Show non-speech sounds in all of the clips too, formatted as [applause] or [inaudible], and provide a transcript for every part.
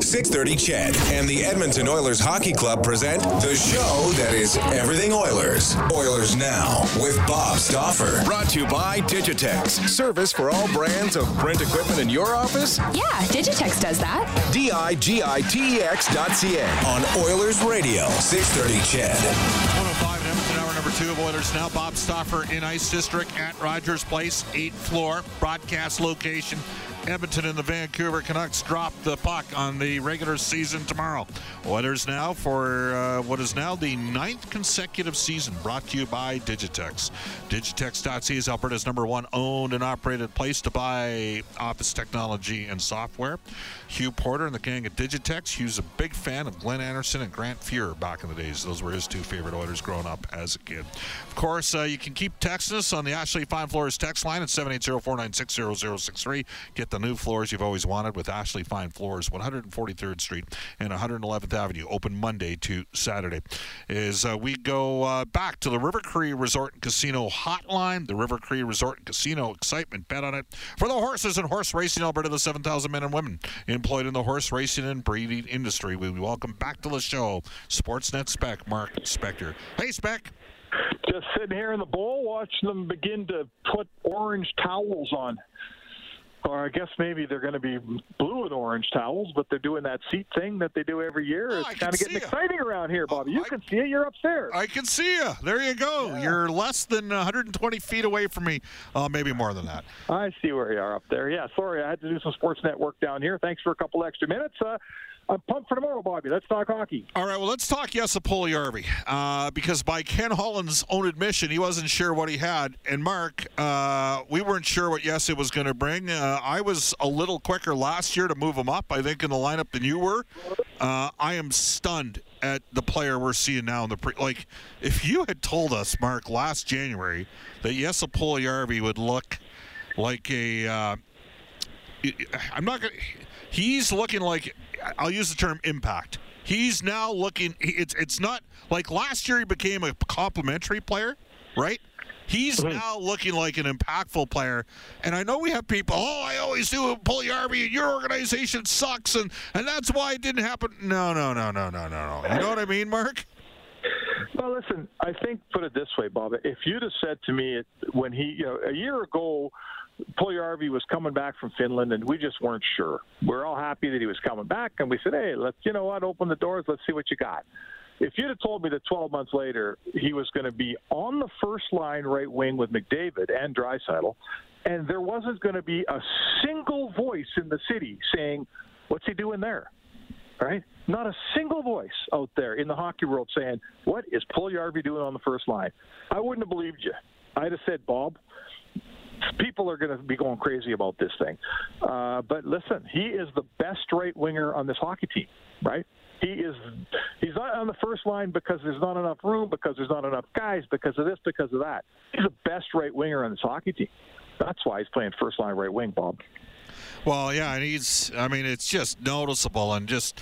630 CHED and the Edmonton Oilers Hockey Club present the show that is everything Oilers. Oilers Now with Bob Stauffer. Brought to you by Digitex. Service for all brands of print equipment in your office? Yeah, Digitex does that. D-I-G-I-T-E-X dot C-A. On Oilers Radio, 630 CHED. 105 in Edmonton, hour number two of Oilers Now. Bob Stauffer in Ice District at Rogers Place, eighth floor, broadcast location. Edmonton and the Vancouver Canucks drop the puck on the regular season tomorrow. Oilers now for uh, what is now the ninth consecutive season brought to you by Digitex. Digitex.ca is Alberta's number one owned and operated place to buy office technology and software. Hugh Porter and the gang at Digitex. Hugh's a big fan of Glenn Anderson and Grant Fuhr back in the days. Those were his two favorite Oilers growing up as a kid. Of course, uh, you can keep texting us on the Ashley Fine Floors text line at 780-496-0063. Get the new floors you've always wanted with Ashley Fine Floors, 143rd Street and 111th Avenue, open Monday to Saturday. Is uh, we go uh, back to the River Cree Resort and Casino hotline, the River Cree Resort and Casino excitement bet on it for the horses and horse racing Alberta, the 7,000 men and women employed in the horse racing and breeding industry. We welcome back to the show Sportsnet Spec, Mark Spector. Hey, Spec. Just sitting here in the bowl, watching them begin to put orange towels on. Or I guess maybe they're going to be blue and orange towels, but they're doing that seat thing that they do every year. Oh, it's kind of getting exciting around here, Bobby. You I- can see it. You're upstairs. I can see you. There you go. You're less than 120 feet away from me. Uh, maybe more than that. I see where you are up there. Yeah, sorry, I had to do some sports network down here. Thanks for a couple extra minutes. Uh, I'm pumped for tomorrow, Bobby. Let's talk hockey. All right, well, let's talk Jesse Puljujärvi, uh, because by Ken Holland's own admission, he wasn't sure what he had. And Mark, uh, we weren't sure what Jesse was going to bring. Uh, I was a little quicker last year to move him up, I think, in the lineup than you were. Uh, I am stunned at the player we're seeing now in the pre. Like, if you had told us, Mark, last January that Jesse Puljujärvi would look like a. Uh, I'm not going to. He's looking like. I'll use the term impact. He's now looking. It's it's not like last year he became a complimentary player, right? He's mm-hmm. now looking like an impactful player, and I know we have people. Oh, I always do pull Yarby. Your organization sucks, and and that's why it didn't happen. No, no, no, no, no, no, no. You know what I mean, Mark? Well, listen, I think put it this way, Bob. If you'd have said to me when he, you know, a year ago, Puljujärvi was coming back from Finland, and we just weren't sure. We're all happy that he was coming back, and we said, "Hey, let's, you know what, open the doors. Let's see what you got." If you'd have told me that 12 months later he was going to be on the first line right wing with McDavid and Draisaitl, and there wasn't going to be a single voice in the city saying, "What's he doing there?" right? Not a single voice out there in the hockey world saying, "What is Puljujärvi doing on the first line?" I wouldn't have believed you. I'd have said, "Bob, people are going to be going crazy about this thing." Uh, but listen, he is the best right winger on this hockey team, right? He is. He's not on the first line because there's not enough room, because there's not enough guys, because of this, because of that. He's the best right winger on this hockey team. That's why he's playing first line right wing, Bob. Well, yeah, and he's. I mean, it's just noticeable and just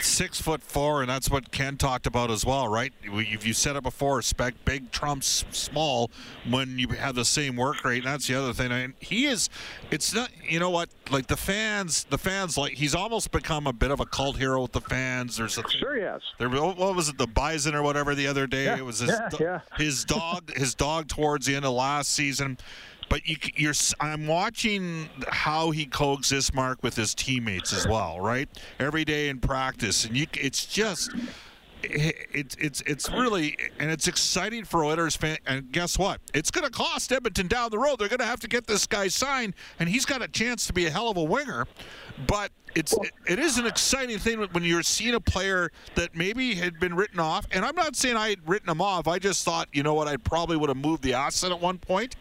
six foot four, and that's what Ken talked about as well, right? If You've said it before. Spec big trumps small when you have the same work rate. And that's the other thing. And he is. It's not. You know what? Like the fans. The fans like he's almost become a bit of a cult hero with the fans. There's a Sure, has. there, what was it, the Bison or whatever the other day? Yeah, it was his, yeah, yeah. his dog, his dog towards the end of last season. But you, s- I'm watching how he coexists, Mark, with his teammates as well, right? Every day in practice, and you, it's just, it's it's it's really, and it's exciting for Oilers fan. And guess what? It's going to cost Edmonton down the road. They're going to have to get this guy signed, and he's got a chance to be a hell of a winger. But it's it, it is an exciting thing when you're seeing a player that maybe had been written off. And I'm not saying I had written him off. I just thought, you know what, I probably would have moved the asset at one point.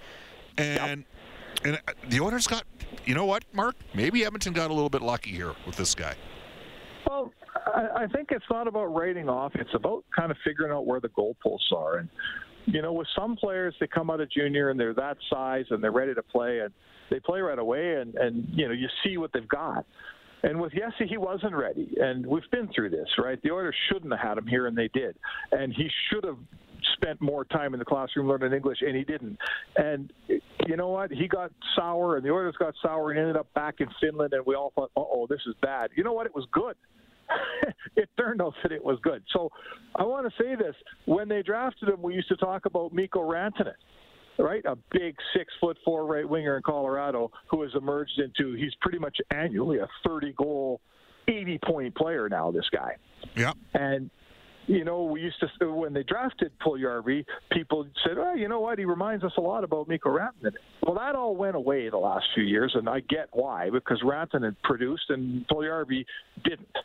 And yep. and uh, the Oilers got, you know what, Mark? Maybe Edmonton got a little bit lucky here with this guy. Well, I, I think it's not about writing off. It's about kind of figuring out where the goalposts are. And you know, with some players, they come out of junior and they're that size and they're ready to play and they play right away and and you know you see what they've got. And with Yessi, he wasn't ready, and we've been through this, right? The Oilers shouldn't have had him here, and they did. And he should have spent more time in the classroom learning English, and he didn't. And you know what? He got sour, and the Oilers got sour, and ended up back in Finland, and we all thought, "Oh, this is bad." You know what? It was good. [laughs] it turned out that it was good. So I want to say this: when they drafted him, we used to talk about Mikko Rantanen right? A big six foot four right winger in Colorado who has emerged into he's pretty much annually a 30 goal, 80 point player now. This guy. Yeah. And you know, we used to when they drafted Puljujarvi, people said, "Oh, you know what? He reminds us a lot about Mikko Rantanen." Well, that all went away the last few years, and I get why because Rantanen had produced and Puljujarvi didn't.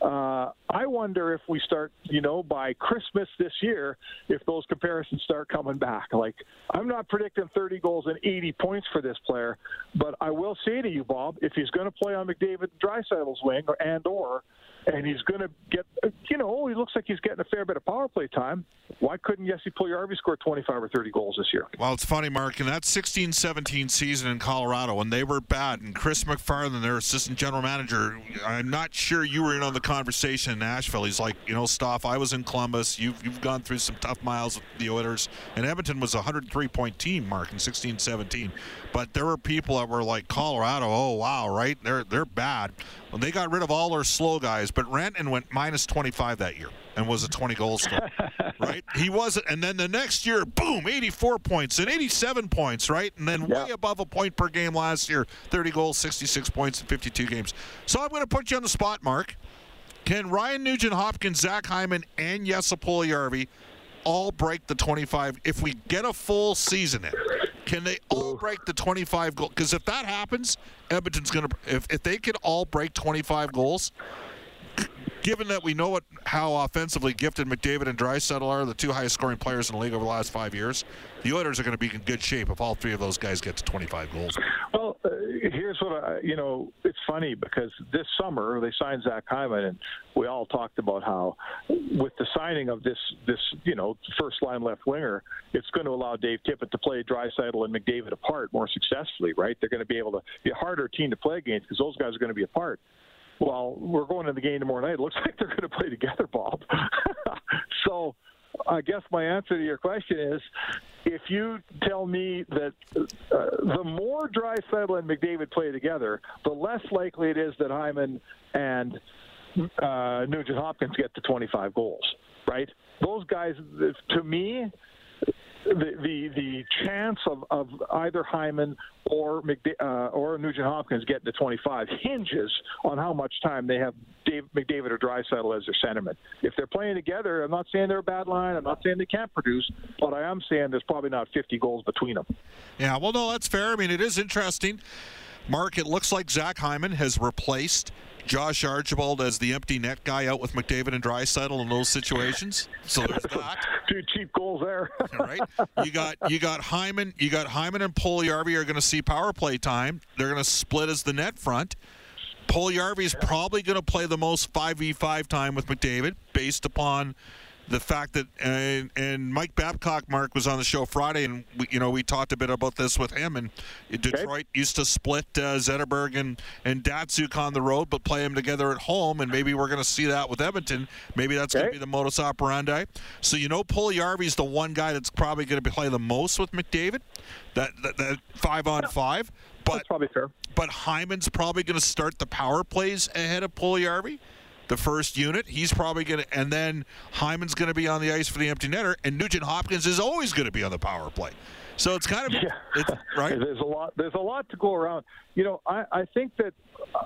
Uh, I wonder if we start, you know, by Christmas this year, if those comparisons start coming back. Like, I'm not predicting 30 goals and 80 points for this player, but I will say to you, Bob, if he's going to play on McDavid Draisaitl's wing or and or and he's going to get, you know, he looks like he's getting a fair bit of power play time. Why couldn't Jesse Puljujarvi score 25 or 30 goals this year? Well, it's funny, Mark. In that 16-17 season in Colorado, when they were bad, and Chris MacFarland, their assistant general manager, I'm not sure you were in on the conversation in Nashville. He's like, you know, Stoff, I was in Columbus. You've, you've gone through some tough miles with the Oilers. And Edmonton was a 103-point team, Mark, in 16-17. But there were people that were like, Colorado, oh, wow, right? They're, they're bad. Well, they got rid of all their slow guys, but Rantanen went minus 25 that year and was a 20 goal scorer, [laughs] right? He wasn't, and then the next year, boom, 84 points and 87 points, right? And then yeah. way above a point per game last year, 30 goals, 66 points in 52 games. So I'm going to put you on the spot, Mark. Can Ryan Nugent Hopkins, Zach Hyman, and Jesse Puljujarvi all break the 25 if we get a full season in? Can they all break the 25 goal? Because if that happens, Edmonton's going to. If, if they can all break 25 goals, given that we know what how offensively gifted McDavid and Draisaitl are, the two highest scoring players in the league over the last five years, the Oilers are going to be in good shape if all three of those guys get to 25 goals. Well, uh, here's what I, you know. It's funny because this summer they signed Zach Hyman, and we all talked about how, with the signing of this this you know first line left winger, it's going to allow Dave Tippett to play Draisaitl and McDavid apart more successfully. Right? They're going to be able to be a harder team to play against because those guys are going to be apart. Well, we're going to the game tomorrow night. It looks [laughs] like they're going to play together, Bob. [laughs] so I guess my answer to your question is if you tell me that uh, the more Draisaitl and McDavid play together, the less likely it is that Hyman and uh, Nugent Hopkins get to 25 goals, right? Those guys, to me, the the, the chance of, of either Hyman or McD- uh, or Nugent Hopkins getting to 25 hinges on how much time they have Dave, McDavid or Draisaitl as their centerman. If they're playing together, I'm not saying they're a bad line. I'm not saying they can't produce, but I am saying there's probably not 50 goals between them. Yeah, well, no, that's fair. I mean, it is interesting. Mark, it looks like Zach Hyman has replaced Josh Archibald as the empty net guy out with McDavid and Draisaitl in those situations. So there's [laughs] that. Two cheap goals there. [laughs] right. You got you got Hyman. You got Hyman and Puljujarvi are going to see power play time. They're going to split as the net front. Puljujarvi is probably going to play the most 5v5 time with McDavid based upon the fact that and, and Mike Babcock, Mark was on the show Friday, and we, you know we talked a bit about this with him. And Detroit okay. used to split uh, Zetterberg and and Datsyuk on the road, but play them together at home. And maybe we're going to see that with Edmonton. Maybe that's okay. going to be the modus operandi. So you know, is the one guy that's probably going to play the most with McDavid. That that, that five on five. But, that's probably fair. But Hyman's probably going to start the power plays ahead of Puljujarvi the first unit. He's probably going to, and then Hyman's going to be on the ice for the empty netter, and Nugent Hopkins is always going to be on the power play. So it's kind of yeah. it's, right. [laughs] There's a lot. There's a lot to go around. You know, I, I think that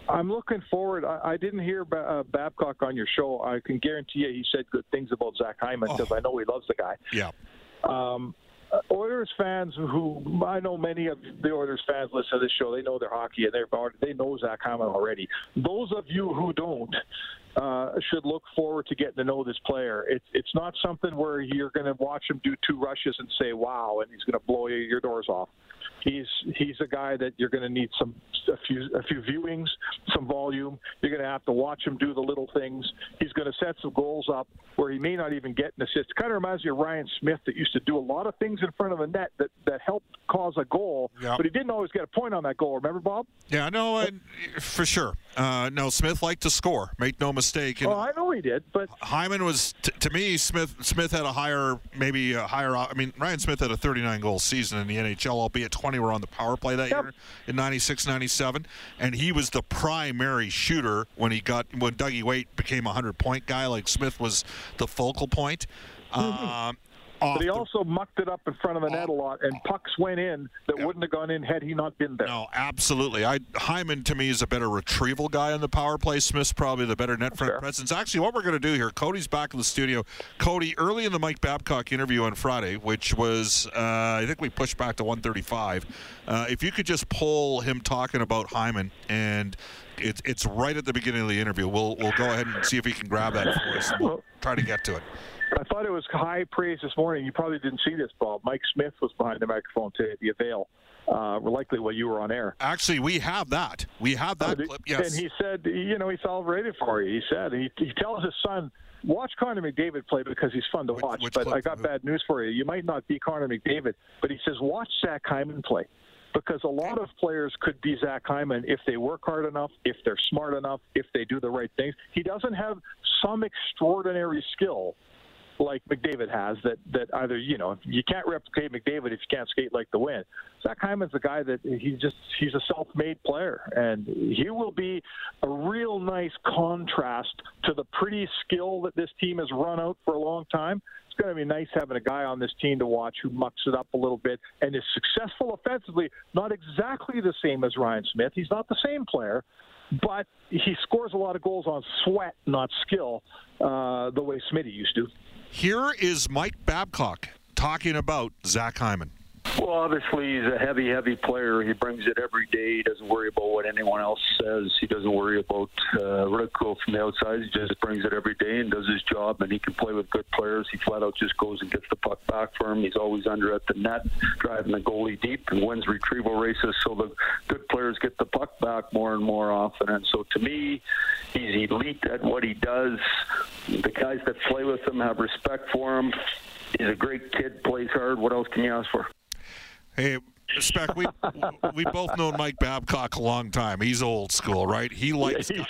I'm looking forward. I, I didn't hear ba- uh, Babcock on your show. I can guarantee you he said good things about Zach Hyman because oh. I know he loves the guy. Yeah. Um, Oilers fans who I know many of the Oilers fans listen to this show. They know their hockey and they're they know Zach Hyman already. Those of you who don't uh, should look forward to getting to know this player. It's it's not something where you're going to watch him do two rushes and say wow, and he's going to blow your doors off he's he's a guy that you're going to need some a few a few viewings, some volume. You're going to have to watch him do the little things. He's going to set some goals up where he may not even get an assist. It kind of reminds me of Ryan Smyth that used to do a lot of things in front of the net that that helped cause a goal, yep. but he didn't always get a point on that goal. Remember, Bob? Yeah, no, I, for sure. Uh, no, Smyth liked to score. Make no mistake. And oh, I know he did, but Hyman was t- to me. Smyth. Smyth had a higher, maybe a higher. I mean, Ryan Smyth had a 39 goal season in the NHL, albeit 20 were on the power play that yep. year in 96, 97, and he was the primary shooter when he got when Dougie Weight became a 100 point guy. Like Smyth was the focal point. Mm-hmm. Um, but he also mucked it up in front of the net a lot, and pucks went in that yeah. wouldn't have gone in had he not been there. No, absolutely. I Hyman to me is a better retrieval guy on the power play. Smyth's probably the better net front presence. Actually, what we're going to do here, Cody's back in the studio. Cody, early in the Mike Babcock interview on Friday, which was uh, I think we pushed back to 135. Uh, if you could just pull him talking about Hyman and it's it's right at the beginning of the interview. We'll we'll go ahead and see if he can grab that for us. We'll try to get to it. I thought it was high praise this morning. You probably didn't see this, Bob. Mike Smith was behind the microphone today at the Avail. Uh, likely while you were on air. Actually, we have that. We have that uh, clip. Yes. And he said, you know, he celebrated for you. He said he, he tells his son, watch Connor McDavid play because he's fun to watch. Which, which but clip? I got bad news for you. You might not be Connor McDavid, but he says watch Zach Hyman play because a lot of players could be Zach Hyman if they work hard enough, if they're smart enough, if they do the right things. He doesn't have some extraordinary skill like McDavid has that that either you know you can't replicate McDavid if you can't skate like the wind. Zach Hyman's a guy that he just he's a self-made player, and he will be a real nice contrast to the pretty skill that this team has run out for a long time. It's going to be nice having a guy on this team to watch who mucks it up a little bit and is successful offensively. Not exactly the same as Ryan Smyth. He's not the same player, but he scores a lot of goals on sweat, not skill, uh, the way Smitty used to. Here is Mike Babcock talking about Zach Hyman. Well, obviously, he's a heavy, heavy player. He brings it every day. He doesn't worry about what anyone else says. He doesn't worry about uh, ridicule from the outside. He just brings it every day and does his job. And he can play with good players. He flat out just goes and gets the puck back for him. He's always under at the net, driving the goalie deep and wins retrieval races. So the good players get the puck back more and more often. And so to me, he's elite at what he does. The guys that play with him have respect for him. He's a great kid, plays hard. What else can you ask for? Hey, Spec, we we both known Mike Babcock a long time. He's old school, right? He likes [laughs] yeah,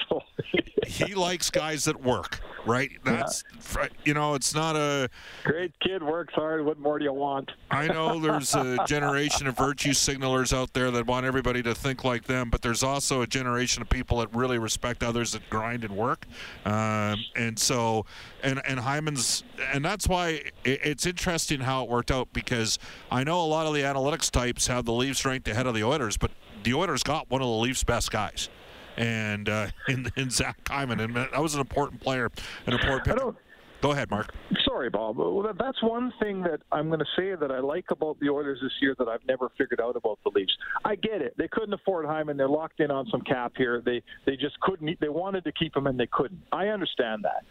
he likes guys that work, right? That's yeah. you know, it's not a great kid works hard. What more do you want? I know [laughs] there's a generation of virtue signalers out there that want everybody to think like them, but there's also a generation of people that really respect others that grind and work. Um, and so, and and Hyman's, and that's why it's interesting how it worked out because I know a lot of the analytics types have the Leafs ranked ahead of the Oilers, but the Oilers got one of the Leafs' best guys and uh, [laughs] in, in Zach Hyman, and that was an important player, an important. Pick. Go ahead, Mark. Sorry, Bob. That's one thing that I'm going to say that I like about the Oilers this year that I've never figured out about the Leafs. I get it; they couldn't afford Hyman. They're locked in on some cap here. They they just couldn't. They wanted to keep him, and they couldn't. I understand that.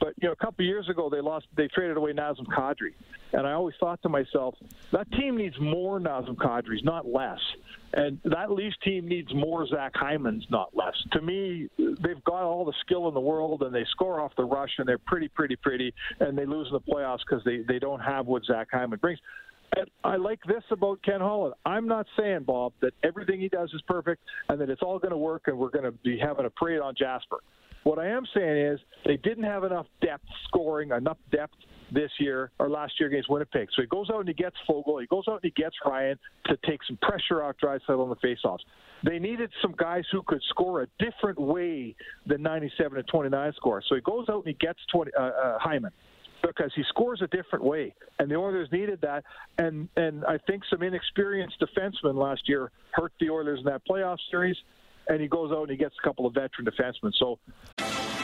But you know, a couple of years ago, they lost. They traded away Nazem Kadri, and I always thought to myself, that team needs more Nazem Kadris, not less. And that Leafs team needs more Zach Hymans, not less. To me, they've got all the skill in the world, and they score off the rush, and they're pretty, pretty, pretty, and they lose in the playoffs because they they don't have what Zach Hyman brings. And I like this about Ken Holland. I'm not saying, Bob, that everything he does is perfect and that it's all going to work and we're going to be having a parade on Jasper. What I am saying is they didn't have enough depth scoring, enough depth this year or last year against Winnipeg. So he goes out and he gets Foegele, he goes out and he gets Ryan to take some pressure off Draisaitl on the faceoffs. They needed some guys who could score a different way than 97 and 29 score. So he goes out and he gets 20, uh, uh, Hyman because he scores a different way, and the Oilers needed that. And and I think some inexperienced defensemen last year hurt the Oilers in that playoff series and he goes out and he gets a couple of veteran defensemen. So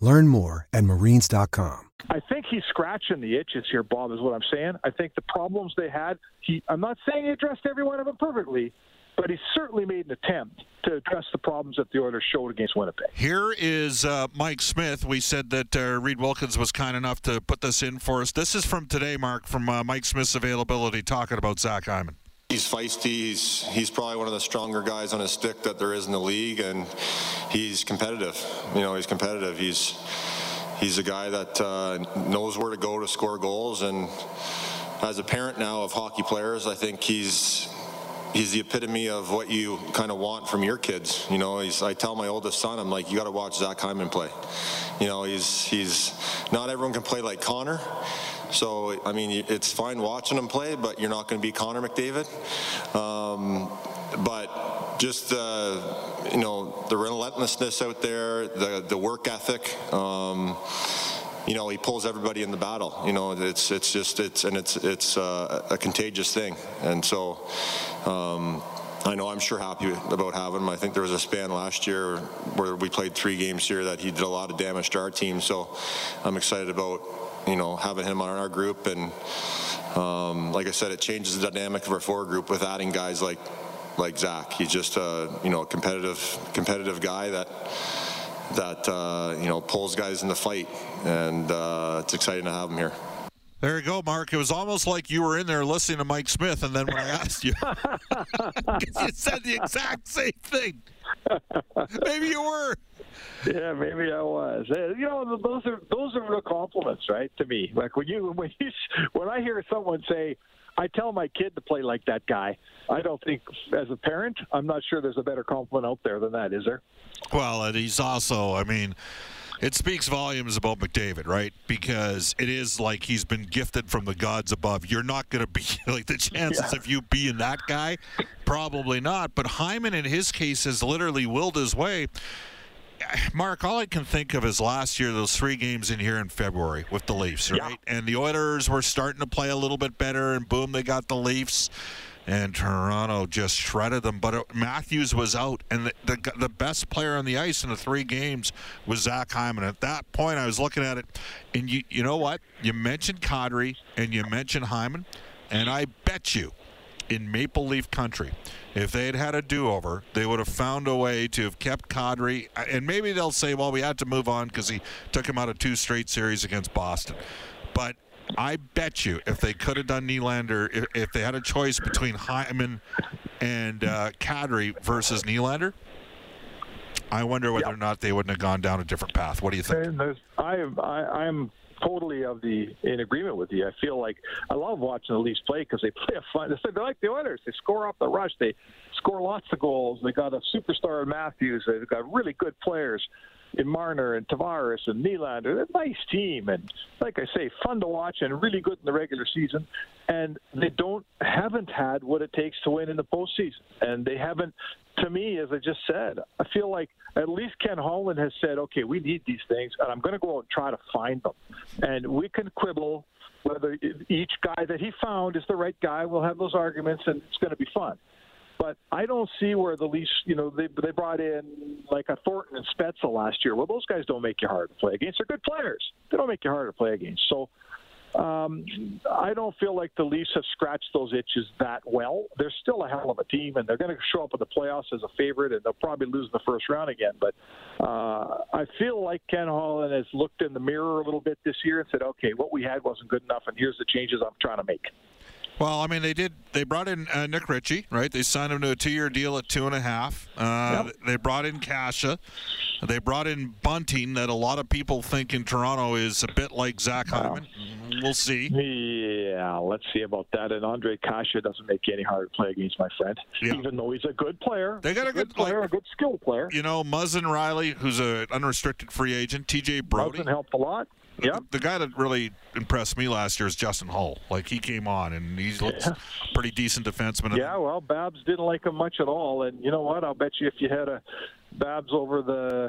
Learn more at marines.com. I think he's scratching the itches here, Bob, is what I'm saying. I think the problems they had, he I'm not saying he addressed every one of them perfectly, but he certainly made an attempt to address the problems that the Oilers showed against Winnipeg. Here is uh, Mike Smith. We said that uh, Reed Wilkins was kind enough to put this in for us. This is from today, Mark, from uh, Mike Smith's availability, talking about Zach Hyman. He's feisty. He's he's probably one of the stronger guys on his stick that there is in the league, and he's competitive. You know, he's competitive. He's he's a guy that uh, knows where to go to score goals, and as a parent now of hockey players, I think he's he's the epitome of what you kind of want from your kids. You know, he's, I tell my oldest son, I'm like, you got to watch Zach Hyman play. You know, he's he's not everyone can play like Connor. So, I mean, it's fine watching him play, but you're not going to be Connor McDavid. Um, but just, uh, you know, the relentlessness out there, the, the work ethic. Um, you know, he pulls everybody in the battle. You know, it's it's just it's and it's it's uh, a contagious thing. And so, um, I know I'm sure happy about having him. I think there was a span last year where we played three games here that he did a lot of damage to our team. So, I'm excited about you know, having him on our group. And um, like I said, it changes the dynamic of our forward group with adding guys like like Zach. He's just a you know a competitive competitive guy that that uh, you know pulls guys in the fight, and uh, it's exciting to have him here. There you go, Mark. It was almost like you were in there listening to Mike Smith, and then when I asked you, [laughs] you said the exact same thing. [laughs] Maybe you were. Yeah, maybe I was. Uh, you know, those are those are real compliments, right? To me, like when you [laughs] when you when I hear someone say, "I tell my kid to play like that guy," I don't think, as a parent, I'm not sure there's a better compliment out there than that, is there? Well, and he's also, I mean. It speaks volumes about McDavid, right? Because it is like he's been gifted from the gods above. You're not going to be [laughs] like the chances yeah. of you being that guy, probably not. But Hyman, in his case, has literally willed his way. Mark, all I can think of is last year, those three games in here in February with the Leafs, right? Yeah. And the Oilers were starting to play a little bit better, and boom, they got the Leafs. And Toronto just shredded them. But it, Matthews was out, and the, the, the best player on the ice in the three games was Zach Hyman. At that point, I was looking at it, and you you know what? You mentioned Kadri and you mentioned Hyman, and I bet you in Maple Leaf country. If they had had a do-over, they would have found a way to have kept Kadri, and maybe they'll say, "Well, we had to move on because he took him out of two straight series against Boston." But I bet you, if they could have done Nylander, if, if they had a choice between Hyman and uh, Kadri versus Nylander, I wonder whether yep. or not they wouldn't have gone down a different path. What do you think? I, I, I'm totally of the in agreement with you. I feel like I love watching the Leafs play because they play a fun. They're like the Oilers. They score off the rush. They score lots of goals. They got a superstar in Matthews. They've got really good players in Marner and Tavares and Nylander. They're a nice team, and like I say, fun to watch and really good in the regular season. And they don't haven't had what it takes to win in the postseason, and they haven't. To me, as I just said, I feel like at least Ken Holland has said, okay, we need these things, and I'm going to go out and try to find them. And we can quibble whether each guy that he found is the right guy. We'll have those arguments, and it's going to be fun. But I don't see where the least, you know, they they brought in like a Thornton and Spezza last year. Well, those guys don't make you hard to play against. They're good players. They don't make you hard to play against. So um, I don't feel like the Leafs have scratched those itches that well. They're still a hell of a team, and they're going to show up in the playoffs as a favorite, and they'll probably lose in the first round again. But uh, I feel like Ken Holland has looked in the mirror a little bit this year and said, okay, what we had wasn't good enough, and here's the changes I'm trying to make. Well, I mean, they did. They brought in uh, Nick Ritchie, right? They signed him to a two-year deal at two and a half. Uh, yep. They brought in Kase. They brought in Bunting, that a lot of people think in Toronto is a bit like Zach Hyman. We'll see. Yeah, let's see about that. And Ondrej Kase doesn't make any hard to play against, my friend. Yeah. Even though he's a good player. They got a good, good player, like, a good skill player. You know, Muzzin Rielly, who's an unrestricted free agent. T.J. Brodie. Muzzin helped a lot. Yep. The, the, guy that really impressed me last year is Justin Holl. Like he came on and he looks yeah. pretty decent defenseman. Yeah, well, Babs didn't like him much at all, and you know what? I'll bet you if you had a Babs over the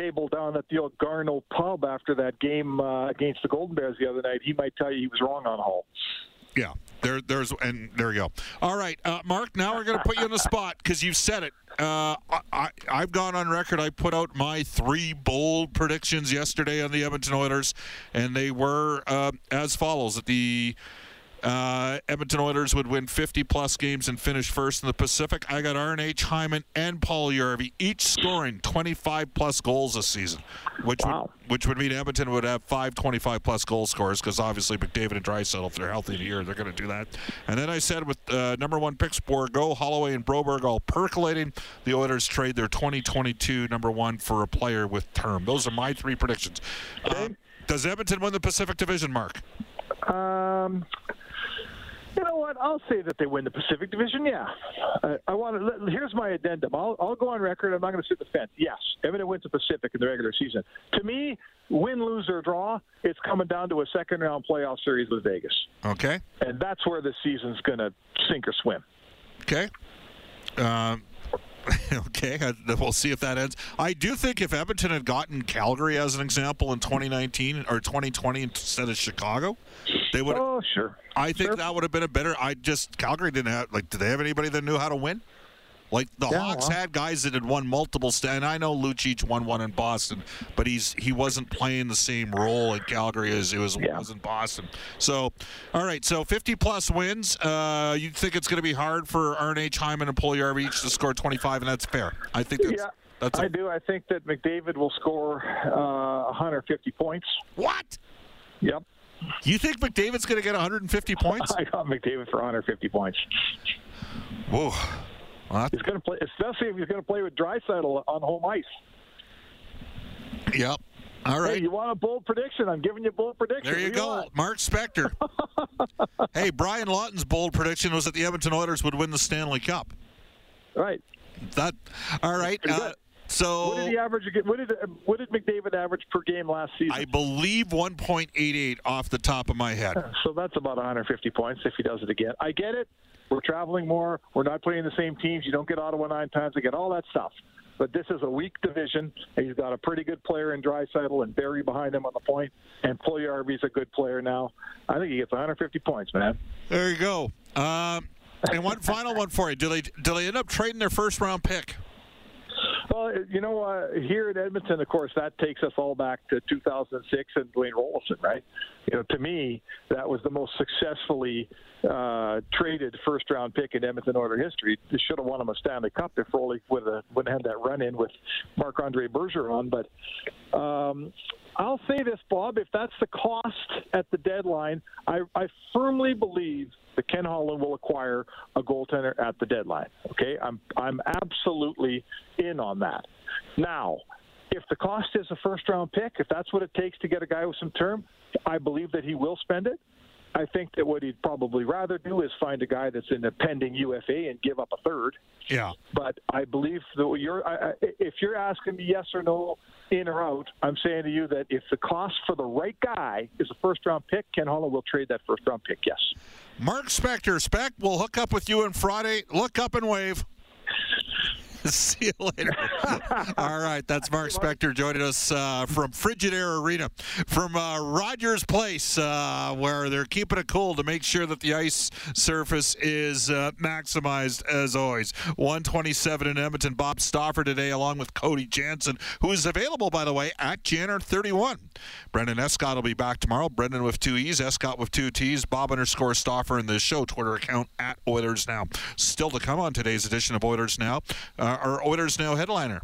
table down at the old Garneau pub after that game uh, against the Golden Bears the other night, he might tell you he was wrong on Holl. Yeah, there, there's, and there you go. All right, uh, Mark. Now we're going to put you on the spot because you've said it. Uh, I, have gone on record. I put out my three bold predictions yesterday on the Edmonton Oilers, and they were uh, as follows: that the uh, Edmonton Oilers would win 50 plus games and finish first in the Pacific. I got RNH Hyman and Puljujarvi each scoring 25 plus goals this season, which wow. would which would mean Edmonton would have five 25 plus goal scorers because obviously McDavid and Draisaitl, if they're healthy in a year, they're going to do that. And then I said with uh, number one picks Go Holloway, and Broberg all percolating, the Oilers trade their 2022 number one for a player with term. Those are my three predictions. Uh, does Edmonton win the Pacific Division, Mark? Um, you know what? I'll say that they win the Pacific Division. Yeah, uh, I want to. Here's my addendum. I'll, I'll go on record. I'm not going to sit the fence. Yes, Edmonton wins the Pacific in the regular season. To me, win, lose, or draw, it's coming down to a second round playoff series with Vegas. Okay. And that's where the season's going to sink or swim. Okay. Um, [laughs] okay, we'll see if that ends. I do think if Edmonton had gotten Calgary as an example in 2019 or 2020 instead of Chicago, they would. Oh, sure. I think sure. that would have been a better. I just Calgary didn't have like. Did they have anybody that knew how to win? Like the yeah, Hawks well. had guys that had won multiple. St- and I know Lucic won one in Boston, but he's he wasn't playing the same role in Calgary as it was, yeah. was in Boston. So, all right, so 50 plus wins. Uh, you think it's going to be hard for RNH Hyman and Puljujarvi each to score 25, and that's fair. I think that's. Yeah. That's a- I do. I think that McDavid will score uh, 150 points. What? Yep. You think McDavid's going to get 150 points? [laughs] I got McDavid for 150 points. Whoa. Well, he's going to play, especially if he's going to play with Draisaitl on home ice. Yep. All right. Hey, you want a bold prediction? I'm giving you a bold prediction. There you go, Mark Spector. [laughs] hey, Brian Lawton's bold prediction was that the Edmonton Oilers would win the Stanley Cup. Right. That. All right. Uh, so what did he average? What did what did McDavid average per game last season? I believe 1.88 off the top of my head. [laughs] So that's about 150 points if he does it again. I get it. We're traveling more. We're not playing the same teams. You don't get Ottawa nine times. I get all that stuff. But this is a weak division. He's got a pretty good player in Draisaitl and Barrie behind him on the point. And Puljujarvi's a good player now. I think he gets 150 points, man. There you go. Um, and one final one for you. Do they do they end up trading their first round pick? Well, you know, uh, here at Edmonton, of course, that takes us all back to 2006 and Dwayne Roloson, right? You know, to me, that was the most successfully uh, traded first round pick in Edmonton Oilers history. They should have won him a Stanley Cup if Rolly would have, would have had that run in with Marc Andre Bergeron. But um, I'll say this, Bob, if that's the cost at the deadline, I, I firmly believe that Ken Holland will acquire a goaltender at the deadline. Okay, I'm I'm absolutely in on that. Now, if the cost is a first round pick, if that's what it takes to get a guy with some term, I believe that he will spend it. I think that what he'd probably rather do is find a guy that's in a pending UFA and give up a third. Yeah. But I believe that you're, I, if you're asking me yes or no, in or out, I'm saying to you that if the cost for the right guy is a first round pick, Ken Holland will trade that first round pick. Yes. Mark Spector, Spec, we'll hook up with you on Friday. Look up and wave. [laughs] See you later. [laughs] All right, that's Mark Spector joining us uh, from Frigidaire Arena, from uh, Rogers Place, uh, where they're keeping it cool to make sure that the ice surface is uh, maximized as always. 127 in Edmonton. Bob Stauffer today, along with Cody Jansen, who is available, by the way, at Janner 31. Brendan Escott will be back tomorrow. Brendan with two E's, Escott with two T's, Bob underscore Stauffer in the show Twitter account at Oilers Now. Still to come on today's edition of Oilers Now, uh, our Oilers Now headliner.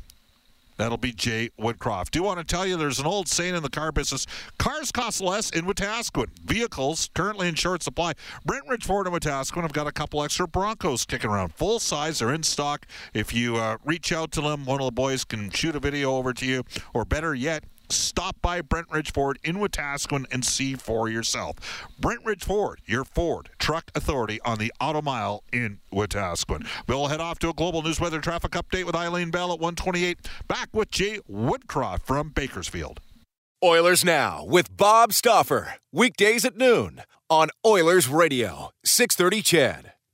That'll be Jay Woodcroft. Do want to tell you there's an old saying in the car business cars cost less in Wetaskiwin. Vehicles currently in short supply. Brentridge Ford and Wetaskiwin have got a couple extra Broncos kicking around. Full size, they're in stock. If you uh, reach out to them, one of the boys can shoot a video over to you, or better yet, stop by Brentridge Ford in Wetaskiwin and see for yourself. Brentridge Ford, your Ford truck authority on the Auto Mile in Wetaskiwin. We'll head off to a global news weather traffic update with Eileen Bell at 128. Back with Jay Woodcroft from Bakersfield. Oilers Now with Bob Stauffer. Weekdays at noon on Oilers Radio, 630 CHED.